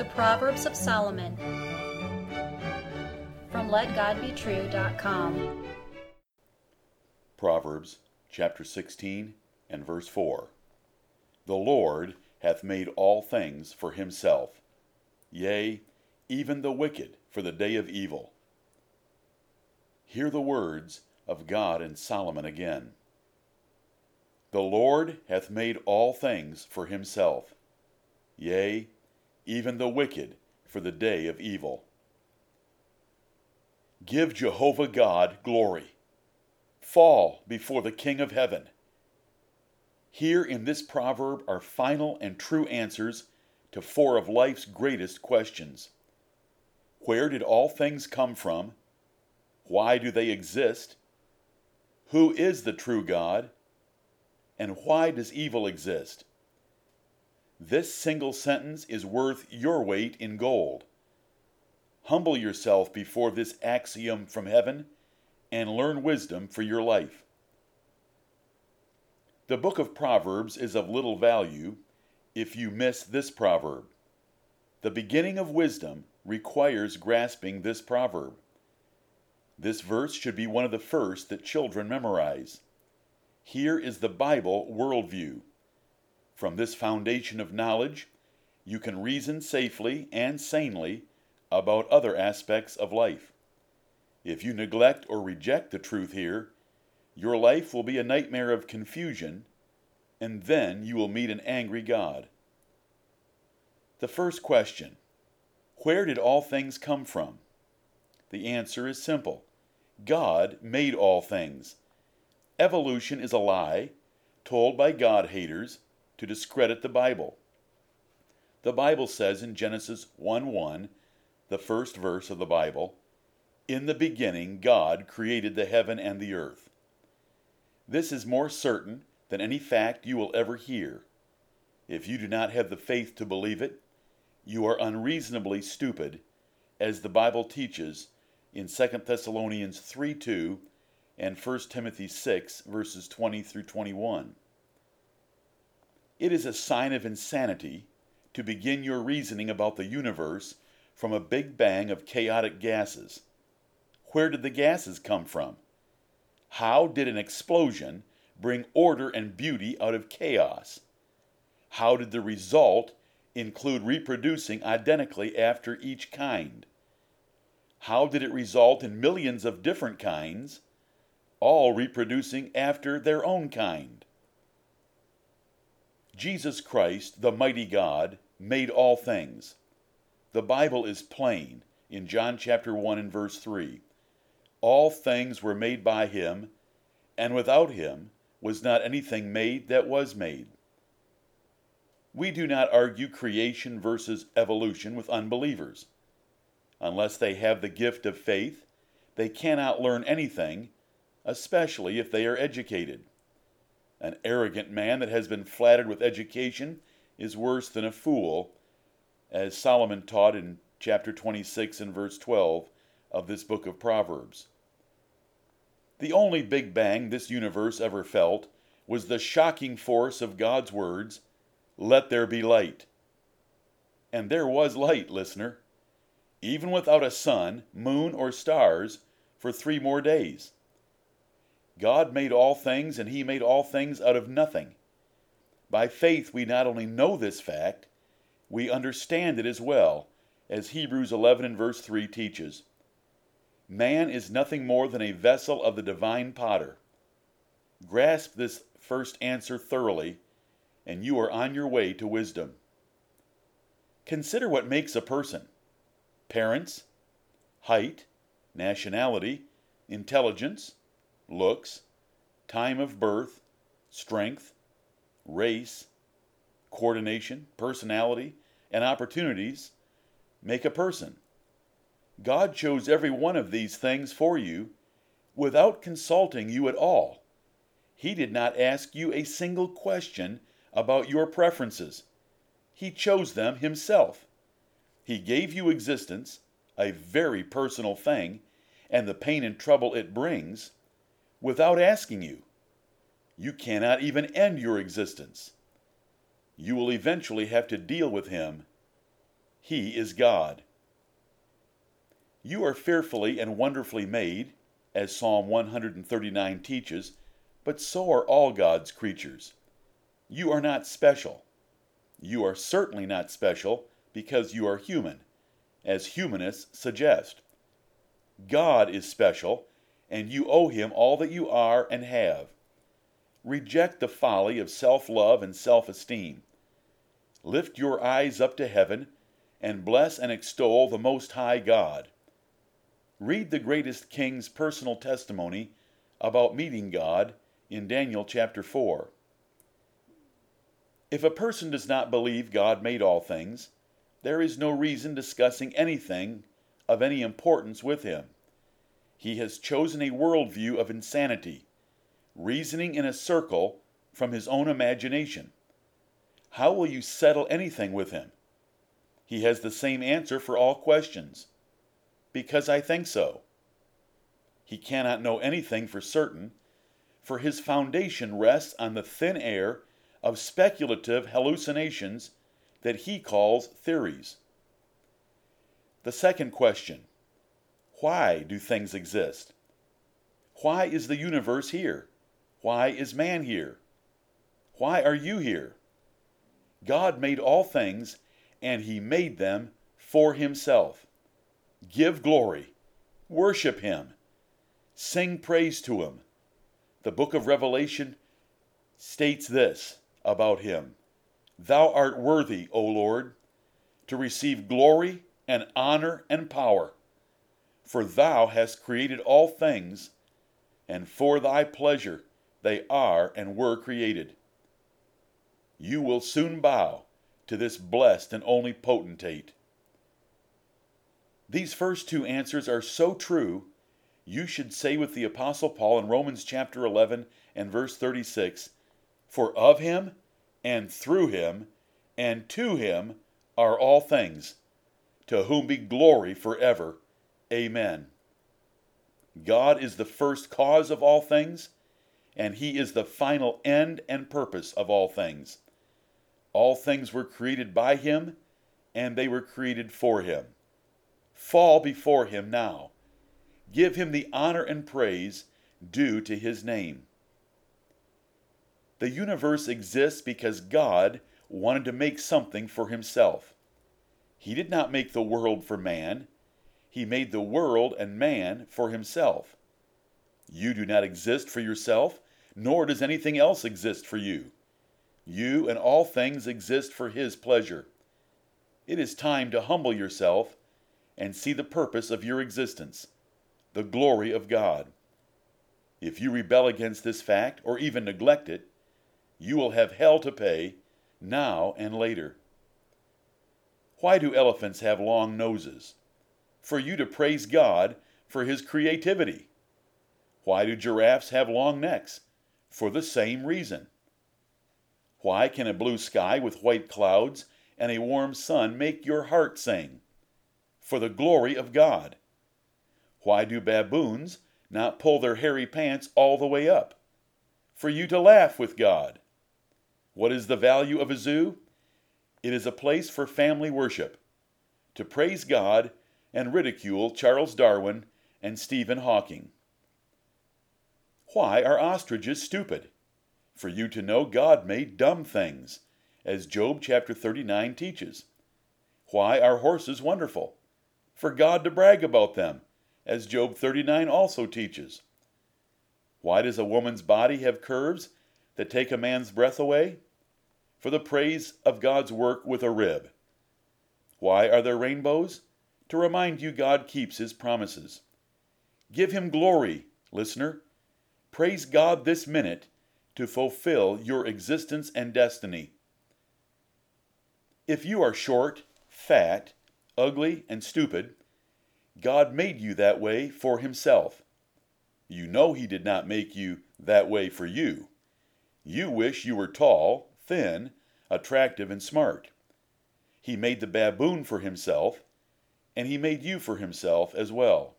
The Proverbs of Solomon from LetGodBetrue.com. Proverbs chapter 16 and verse 4. The Lord hath made all things for himself, yea, even the wicked for the day of evil. Hear the words of God and Solomon again. The Lord hath made all things for himself, yea, even the wicked for the day of evil. Give Jehovah God glory. Fall before the King of heaven. Here in this proverb are final and true answers to four of life's greatest questions. Where did all things come from? Why do they exist? Who is the true God? And why does evil exist? This single sentence is worth your weight in gold. Humble yourself before this axiom from heaven and learn wisdom for your life. The book of Proverbs is of little value if you miss this proverb. The beginning of wisdom requires grasping this proverb. This verse should be one of the first that children memorize. Here is the Bible worldview. From this foundation of knowledge, you can reason safely and sanely about other aspects of life. If you neglect or reject the truth here, your life will be a nightmare of confusion, and then you will meet an angry God. The first question Where did all things come from? The answer is simple God made all things. Evolution is a lie told by God haters to discredit the Bible. The Bible says in Genesis 1 1, the first verse of the Bible, In the beginning God created the heaven and the earth. This is more certain than any fact you will ever hear. If you do not have the faith to believe it, you are unreasonably stupid, as the Bible teaches in 2 Thessalonians 3 2 and 1 Timothy 6 verses 20 through 21. It is a sign of insanity to begin your reasoning about the universe from a big bang of chaotic gases. Where did the gases come from? How did an explosion bring order and beauty out of chaos? How did the result include reproducing identically after each kind? How did it result in millions of different kinds, all reproducing after their own kind? Jesus Christ, the mighty God, made all things. The Bible is plain in John chapter 1 and verse 3. All things were made by him, and without him was not anything made that was made. We do not argue creation versus evolution with unbelievers. Unless they have the gift of faith, they cannot learn anything, especially if they are educated. An arrogant man that has been flattered with education is worse than a fool, as Solomon taught in chapter 26 and verse 12 of this book of Proverbs. The only big bang this universe ever felt was the shocking force of God's words let there be light. And there was light, listener, even without a sun, moon, or stars, for three more days. God made all things, and He made all things out of nothing. By faith, we not only know this fact, we understand it as well, as Hebrews 11 and verse 3 teaches. Man is nothing more than a vessel of the divine potter. Grasp this first answer thoroughly and you are on your way to wisdom. Consider what makes a person parents, height, nationality, intelligence, looks, time of birth, strength, race, coordination, personality, and opportunities make a person. God chose every one of these things for you without consulting you at all. He did not ask you a single question about your preferences. He chose them himself. He gave you existence, a very personal thing, and the pain and trouble it brings, without asking you. You cannot even end your existence. You will eventually have to deal with him. He is God. You are fearfully and wonderfully made, as Psalm 139 teaches, but so are all God's creatures. You are not special. You are certainly not special because you are human, as humanists suggest. God is special, and you owe him all that you are and have. Reject the folly of self love and self esteem. Lift your eyes up to heaven and bless and extol the Most High God. Read the greatest king's personal testimony about meeting God in Daniel chapter 4. If a person does not believe God made all things, there is no reason discussing anything of any importance with him. He has chosen a worldview of insanity, reasoning in a circle from his own imagination. How will you settle anything with him? He has the same answer for all questions. Because I think so. He cannot know anything for certain, for his foundation rests on the thin air of speculative hallucinations that he calls theories. The second question Why do things exist? Why is the universe here? Why is man here? Why are you here? God made all things, and he made them for himself. Give glory, worship him, sing praise to him. The book of Revelation states this about him Thou art worthy, O Lord, to receive glory and honor and power, for thou hast created all things, and for thy pleasure they are and were created. You will soon bow to this blessed and only potentate. These first two answers are so true, you should say with the Apostle Paul in Romans chapter 11 and verse 36 For of him, and through him, and to him are all things, to whom be glory forever. Amen. God is the first cause of all things, and he is the final end and purpose of all things. All things were created by him, and they were created for him. Fall before him now. Give him the honor and praise due to his name. The universe exists because God wanted to make something for himself. He did not make the world for man, he made the world and man for himself. You do not exist for yourself, nor does anything else exist for you. You and all things exist for his pleasure. It is time to humble yourself and see the purpose of your existence, the glory of God. If you rebel against this fact, or even neglect it, you will have hell to pay now and later. Why do elephants have long noses? For you to praise God for his creativity. Why do giraffes have long necks? For the same reason. Why can a blue sky with white clouds and a warm sun make your heart sing? For the glory of God. Why do baboons not pull their hairy pants all the way up? For you to laugh with God. What is the value of a zoo? It is a place for family worship, to praise God and ridicule Charles Darwin and Stephen Hawking. Why are ostriches stupid? For you to know God made dumb things, as Job chapter 39 teaches. Why are horses wonderful? For God to brag about them, as Job 39 also teaches. Why does a woman's body have curves that take a man's breath away? For the praise of God's work with a rib. Why are there rainbows? To remind you God keeps his promises. Give him glory, listener. Praise God this minute to fulfill your existence and destiny. If you are short, fat, ugly, and stupid, God made you that way for himself. You know He did not make you that way for you. You wish you were tall, thin, attractive, and smart. He made the baboon for Himself, and He made you for Himself as well.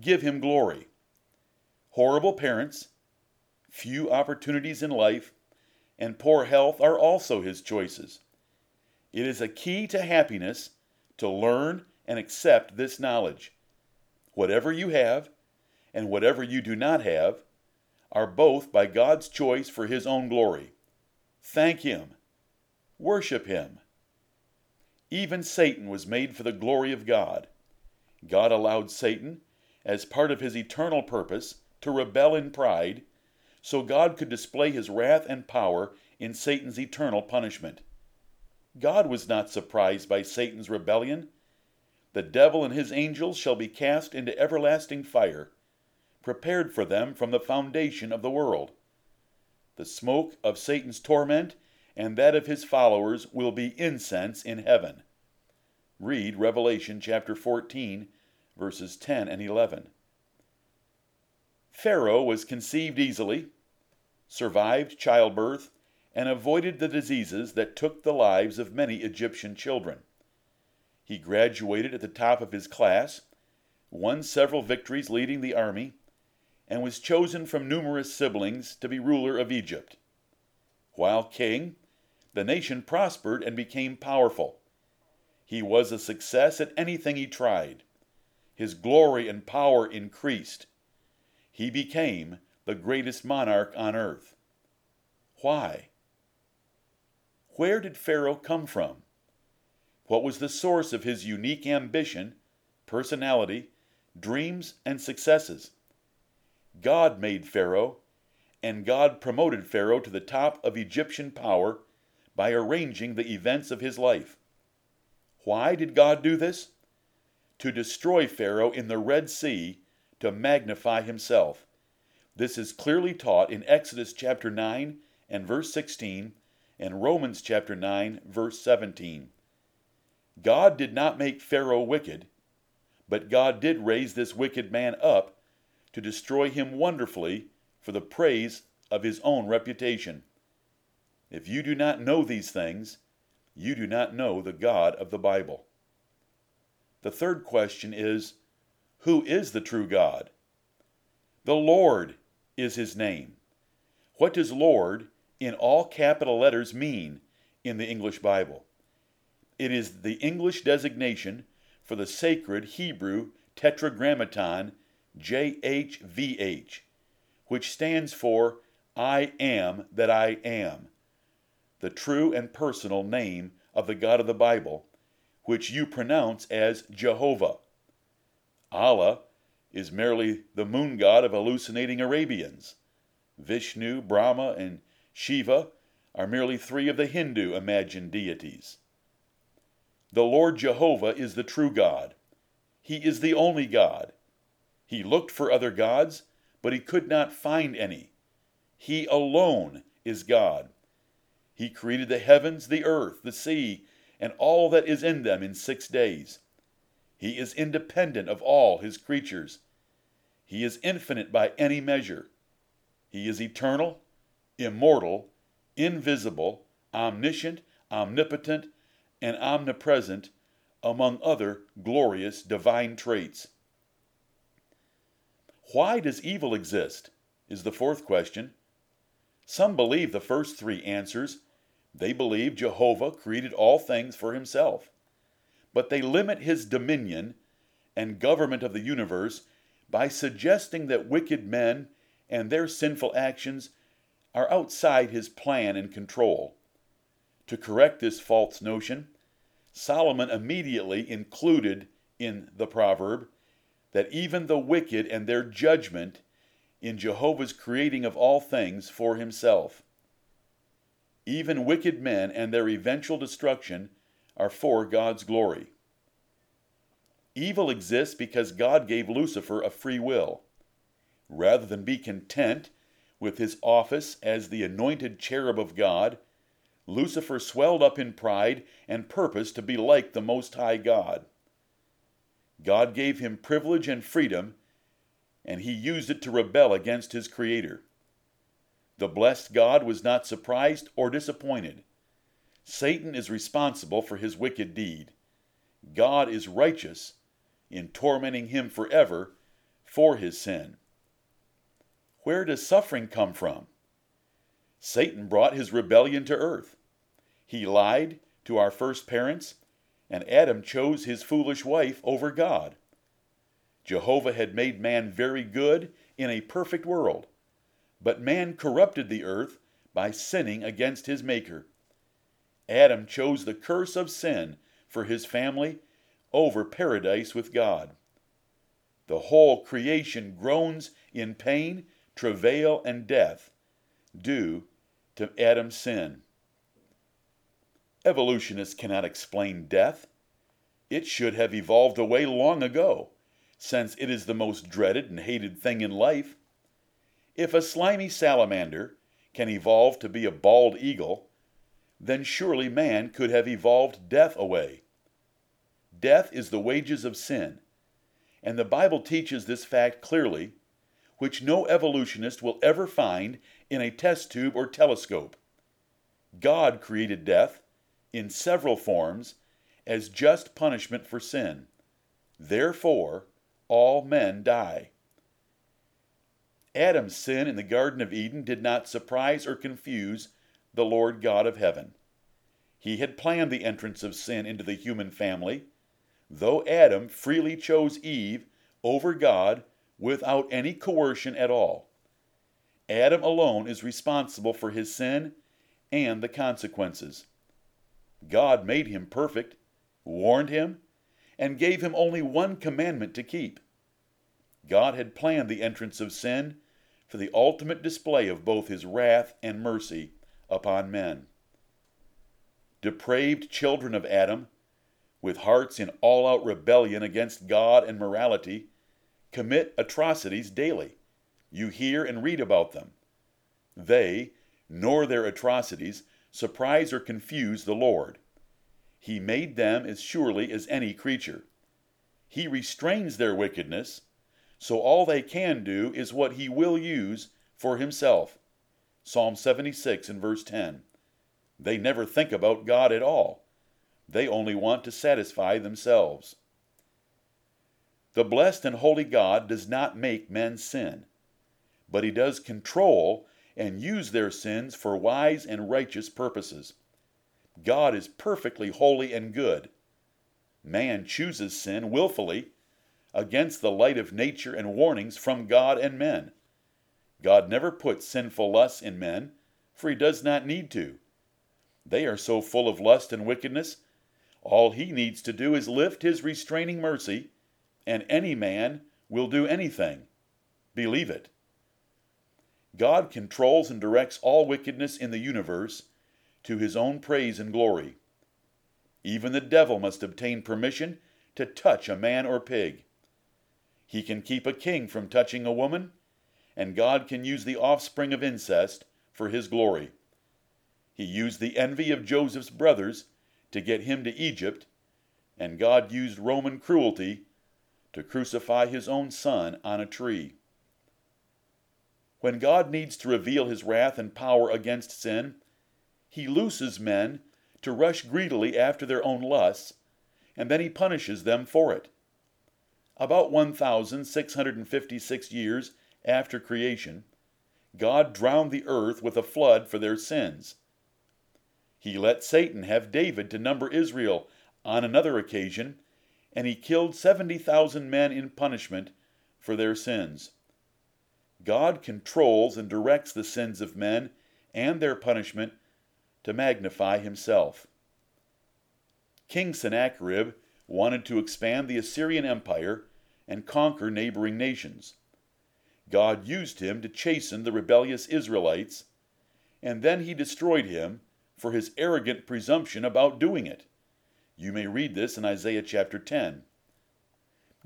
Give Him glory. Horrible parents, few opportunities in life, and poor health are also His choices. It is a key to happiness to learn and accept this knowledge. Whatever you have and whatever you do not have are both by God's choice for His own glory. Thank Him. Worship Him. Even Satan was made for the glory of God. God allowed Satan, as part of His eternal purpose, to rebel in pride, so God could display His wrath and power in Satan's eternal punishment. God was not surprised by Satan's rebellion. The devil and his angels shall be cast into everlasting fire, prepared for them from the foundation of the world. The smoke of Satan's torment and that of his followers will be incense in heaven. Read Revelation chapter 14, verses 10 and 11. Pharaoh was conceived easily, survived childbirth, and avoided the diseases that took the lives of many Egyptian children. He graduated at the top of his class, won several victories leading the army, and was chosen from numerous siblings to be ruler of Egypt. While king, the nation prospered and became powerful. He was a success at anything he tried. His glory and power increased. He became the greatest monarch on earth. Why? Where did Pharaoh come from? What was the source of his unique ambition, personality, dreams, and successes? God made Pharaoh, and God promoted Pharaoh to the top of Egyptian power by arranging the events of his life. Why did God do this? To destroy Pharaoh in the Red Sea to magnify himself. This is clearly taught in Exodus chapter 9 and verse 16 and Romans chapter 9 verse 17. God did not make Pharaoh wicked, but God did raise this wicked man up to destroy him wonderfully for the praise of his own reputation. If you do not know these things, you do not know the God of the Bible. The third question is Who is the true God? The Lord is his name. What does Lord in all capital letters mean in the English Bible? It is the English designation for the sacred Hebrew tetragrammaton JHVH, which stands for I am that I am, the true and personal name of the God of the Bible, which you pronounce as Jehovah. Allah is merely the moon god of hallucinating Arabians. Vishnu, Brahma, and Shiva are merely three of the Hindu imagined deities. The Lord Jehovah is the true God. He is the only God. He looked for other gods, but he could not find any. He alone is God. He created the heavens, the earth, the sea, and all that is in them in six days. He is independent of all his creatures. He is infinite by any measure. He is eternal, immortal, invisible, omniscient, omnipotent, and omnipresent, among other glorious divine traits. Why does evil exist? is the fourth question. Some believe the first three answers. They believe Jehovah created all things for himself. But they limit his dominion and government of the universe by suggesting that wicked men and their sinful actions are outside his plan and control. To correct this false notion, Solomon immediately included in the proverb that even the wicked and their judgment in Jehovah's creating of all things for himself. Even wicked men and their eventual destruction are for God's glory. Evil exists because God gave Lucifer a free will. Rather than be content with his office as the anointed cherub of God, Lucifer swelled up in pride and purpose to be like the Most High God. God gave him privilege and freedom, and he used it to rebel against his Creator. The blessed God was not surprised or disappointed. Satan is responsible for his wicked deed. God is righteous in tormenting him forever for his sin. Where does suffering come from? Satan brought his rebellion to earth. He lied to our first parents and Adam chose his foolish wife over God. Jehovah had made man very good in a perfect world, but man corrupted the earth by sinning against his Maker. Adam chose the curse of sin for his family over paradise with God. The whole creation groans in pain, travail, and death due to Adam's sin. Evolutionists cannot explain death. It should have evolved away long ago, since it is the most dreaded and hated thing in life. If a slimy salamander can evolve to be a bald eagle, then surely man could have evolved death away. Death is the wages of sin, and the Bible teaches this fact clearly, which no evolutionist will ever find in a test tube or telescope. God created death in several forms as just punishment for sin. Therefore, all men die. Adam's sin in the Garden of Eden did not surprise or confuse the Lord God of heaven. He had planned the entrance of sin into the human family, though Adam freely chose Eve over God without any coercion at all. Adam alone is responsible for his sin and the consequences. God made him perfect, warned him, and gave him only one commandment to keep. God had planned the entrance of sin for the ultimate display of both his wrath and mercy upon men. Depraved children of Adam, with hearts in all out rebellion against God and morality, commit atrocities daily. You hear and read about them. They, nor their atrocities, surprise or confuse the Lord. He made them as surely as any creature. He restrains their wickedness, so all they can do is what He will use for Himself. Psalm 76 and verse 10. They never think about God at all. They only want to satisfy themselves. The blessed and holy God does not make men sin, but He does control and use their sins for wise and righteous purposes. God is perfectly holy and good. Man chooses sin willfully against the light of nature and warnings from God and men. God never puts sinful lusts in men, for he does not need to. They are so full of lust and wickedness, all he needs to do is lift his restraining mercy, and any man will do anything. Believe it. God controls and directs all wickedness in the universe to his own praise and glory. Even the devil must obtain permission to touch a man or pig. He can keep a king from touching a woman, and God can use the offspring of incest for his glory. He used the envy of Joseph's brothers to get him to Egypt, and God used Roman cruelty to crucify his own son on a tree. When God needs to reveal his wrath and power against sin, he looses men to rush greedily after their own lusts, and then he punishes them for it. About 1,656 years after creation, God drowned the earth with a flood for their sins. He let Satan have David to number Israel on another occasion, and he killed 70,000 men in punishment for their sins. God controls and directs the sins of men and their punishment to magnify himself. King Sennacherib wanted to expand the Assyrian Empire and conquer neighboring nations. God used him to chasten the rebellious Israelites, and then he destroyed him for his arrogant presumption about doing it. You may read this in Isaiah chapter 10.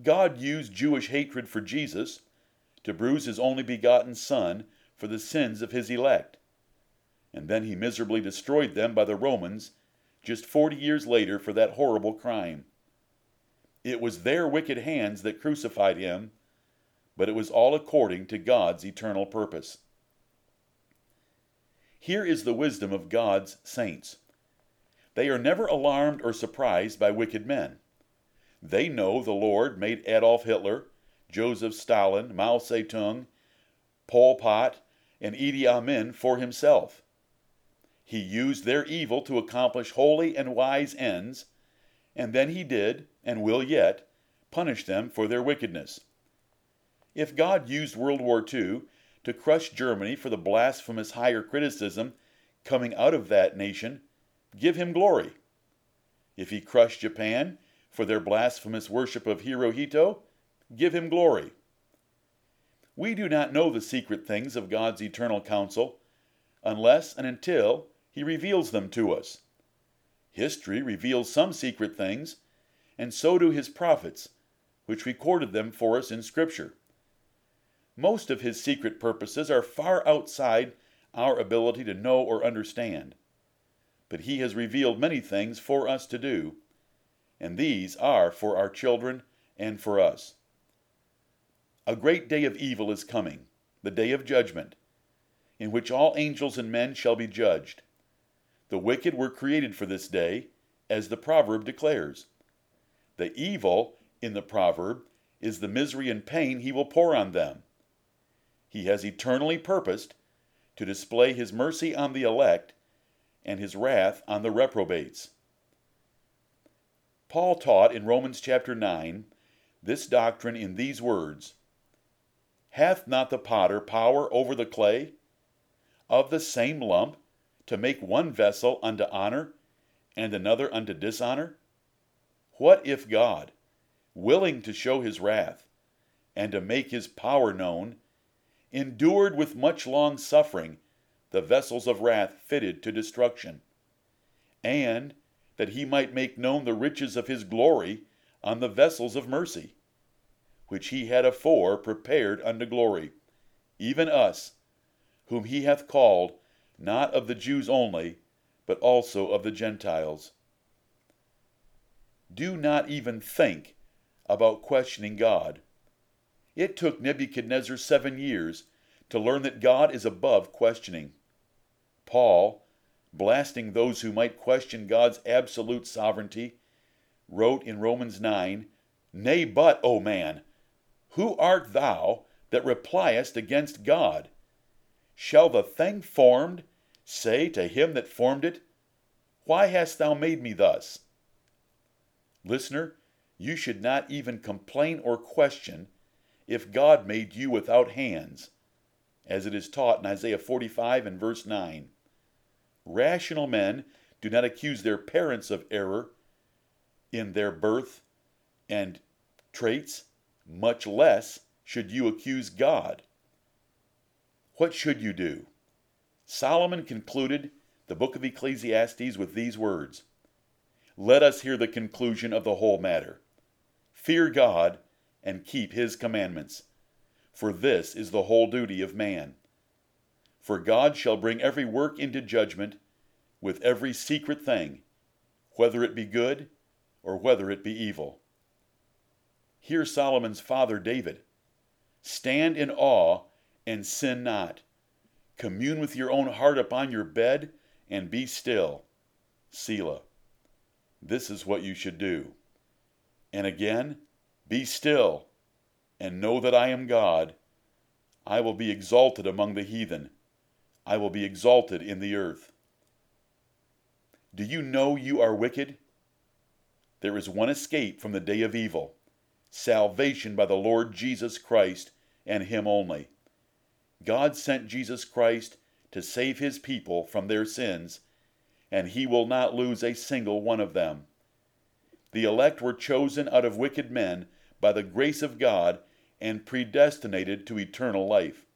God used Jewish hatred for Jesus to bruise his only begotten Son for the sins of his elect. And then he miserably destroyed them by the Romans just 40 years later for that horrible crime. It was their wicked hands that crucified him, but it was all according to God's eternal purpose. Here is the wisdom of God's saints. They are never alarmed or surprised by wicked men. They know the Lord made Adolf Hitler Joseph Stalin, Mao Zedong, Pol Pot, and Idi Amin for himself. He used their evil to accomplish holy and wise ends, and then he did, and will yet, punish them for their wickedness. If God used World War II to crush Germany for the blasphemous higher criticism coming out of that nation, give him glory. If he crushed Japan for their blasphemous worship of Hirohito, give him glory. We do not know the secret things of God's eternal counsel unless and until he reveals them to us. History reveals some secret things, and so do his prophets, which recorded them for us in Scripture. Most of his secret purposes are far outside our ability to know or understand. But he has revealed many things for us to do, and these are for our children and for us. A great day of evil is coming, the day of judgment, in which all angels and men shall be judged. The wicked were created for this day, as the proverb declares. The evil in the proverb is the misery and pain he will pour on them. He has eternally purposed to display his mercy on the elect and his wrath on the reprobates. Paul taught in Romans chapter 9 this doctrine in these words Hath not the potter power over the clay, of the same lump, to make one vessel unto honor and another unto dishonor? What if God, willing to show his wrath, and to make his power known, endured with much long suffering the vessels of wrath fitted to destruction, and that he might make known the riches of his glory on the vessels of mercy, which he had afore prepared unto glory, even us, whom he hath called, not of the Jews only, but also of the Gentiles. Do not even think about questioning God it took Nebuchadnezzar seven years to learn that God is above questioning. Paul, blasting those who might question God's absolute sovereignty, wrote in Romans 9 Nay, but, O man, who art thou that repliest against God? Shall the thing formed say to him that formed it, Why hast thou made me thus? Listener, you should not even complain or question if God made you without hands, as it is taught in Isaiah 45 and verse 9. Rational men do not accuse their parents of error in their birth and traits, much less should you accuse God. What should you do? Solomon concluded the book of Ecclesiastes with these words Let us hear the conclusion of the whole matter. Fear God and keep his commandments. For this is the whole duty of man. For God shall bring every work into judgment with every secret thing, whether it be good or whether it be evil. Hear Solomon's father David Stand in awe and sin not. Commune with your own heart upon your bed and be still. Selah. This is what you should do. And again, be still, and know that I am God. I will be exalted among the heathen. I will be exalted in the earth. Do you know you are wicked? There is one escape from the day of evil salvation by the Lord Jesus Christ and Him only. God sent Jesus Christ to save His people from their sins, and He will not lose a single one of them. The elect were chosen out of wicked men by the grace of God and predestinated to eternal life.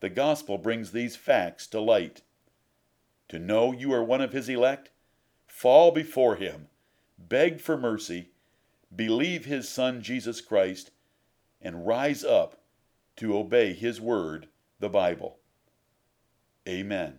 The gospel brings these facts to light. To know you are one of his elect, fall before him, beg for mercy, believe his Son Jesus Christ, and rise up to obey his word, the Bible. Amen.